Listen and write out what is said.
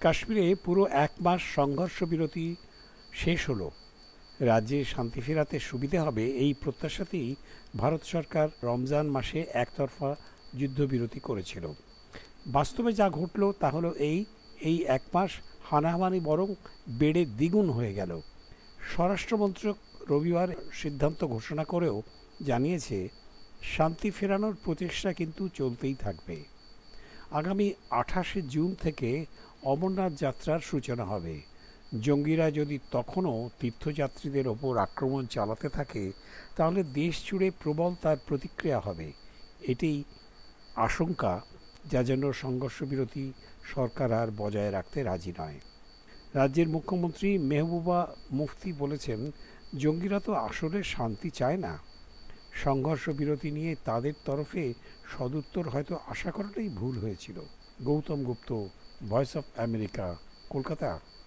কাশ্মীরে পুরো এক মাস সংঘর্ষ বিরতি শেষ হলো। রাজ্যে শান্তি ফেরাতে সুবিধে হবে এই প্রত্যাশাতেই ভারত সরকার রমজান মাসে একতরফা যুদ্ধবিরতি করেছিল। বাস্তবে যা ঘটল তা হলো এই এই এক মাস হানাহানি বরং বেড়ে দ্বিগুণ হয়ে গেল। স্বরাষ্ট্রমন্ত্রক রবিবার সিদ্ধান্ত ঘোষণা করেও জানিয়েছে, শান্তি ফেরানোর প্রচেষ্টা কিন্তু চলতেই থাকবে। আগামী আঠাশে জুন থেকে অমরনাথ যাত্রার সূচনা হবে। জঙ্গিরা যদি তখনও তীর্থযাত্রীদের ওপর আক্রমণ চালাতে থাকে, তাহলে দেশ জুড়ে প্রবল তার প্রতিক্রিয়া হবে। এটাই আশঙ্কা যা যেন সংঘর্ষ বিরতি সরকার আর বজায় রাখতে রাজি নয়। রাজ্যের মুখ্যমন্ত্রী মেহবুবা মুফতি বলেছেন, জঙ্গিরা তো আসলে শান্তি চায় না। সংঘর্ষ বিরতি নিয়ে তাদের তরফে সদুত্তর হয়তো আশা করাটাই ভুল হয়েছিল। Gautam Gupta voice of America Kolkata.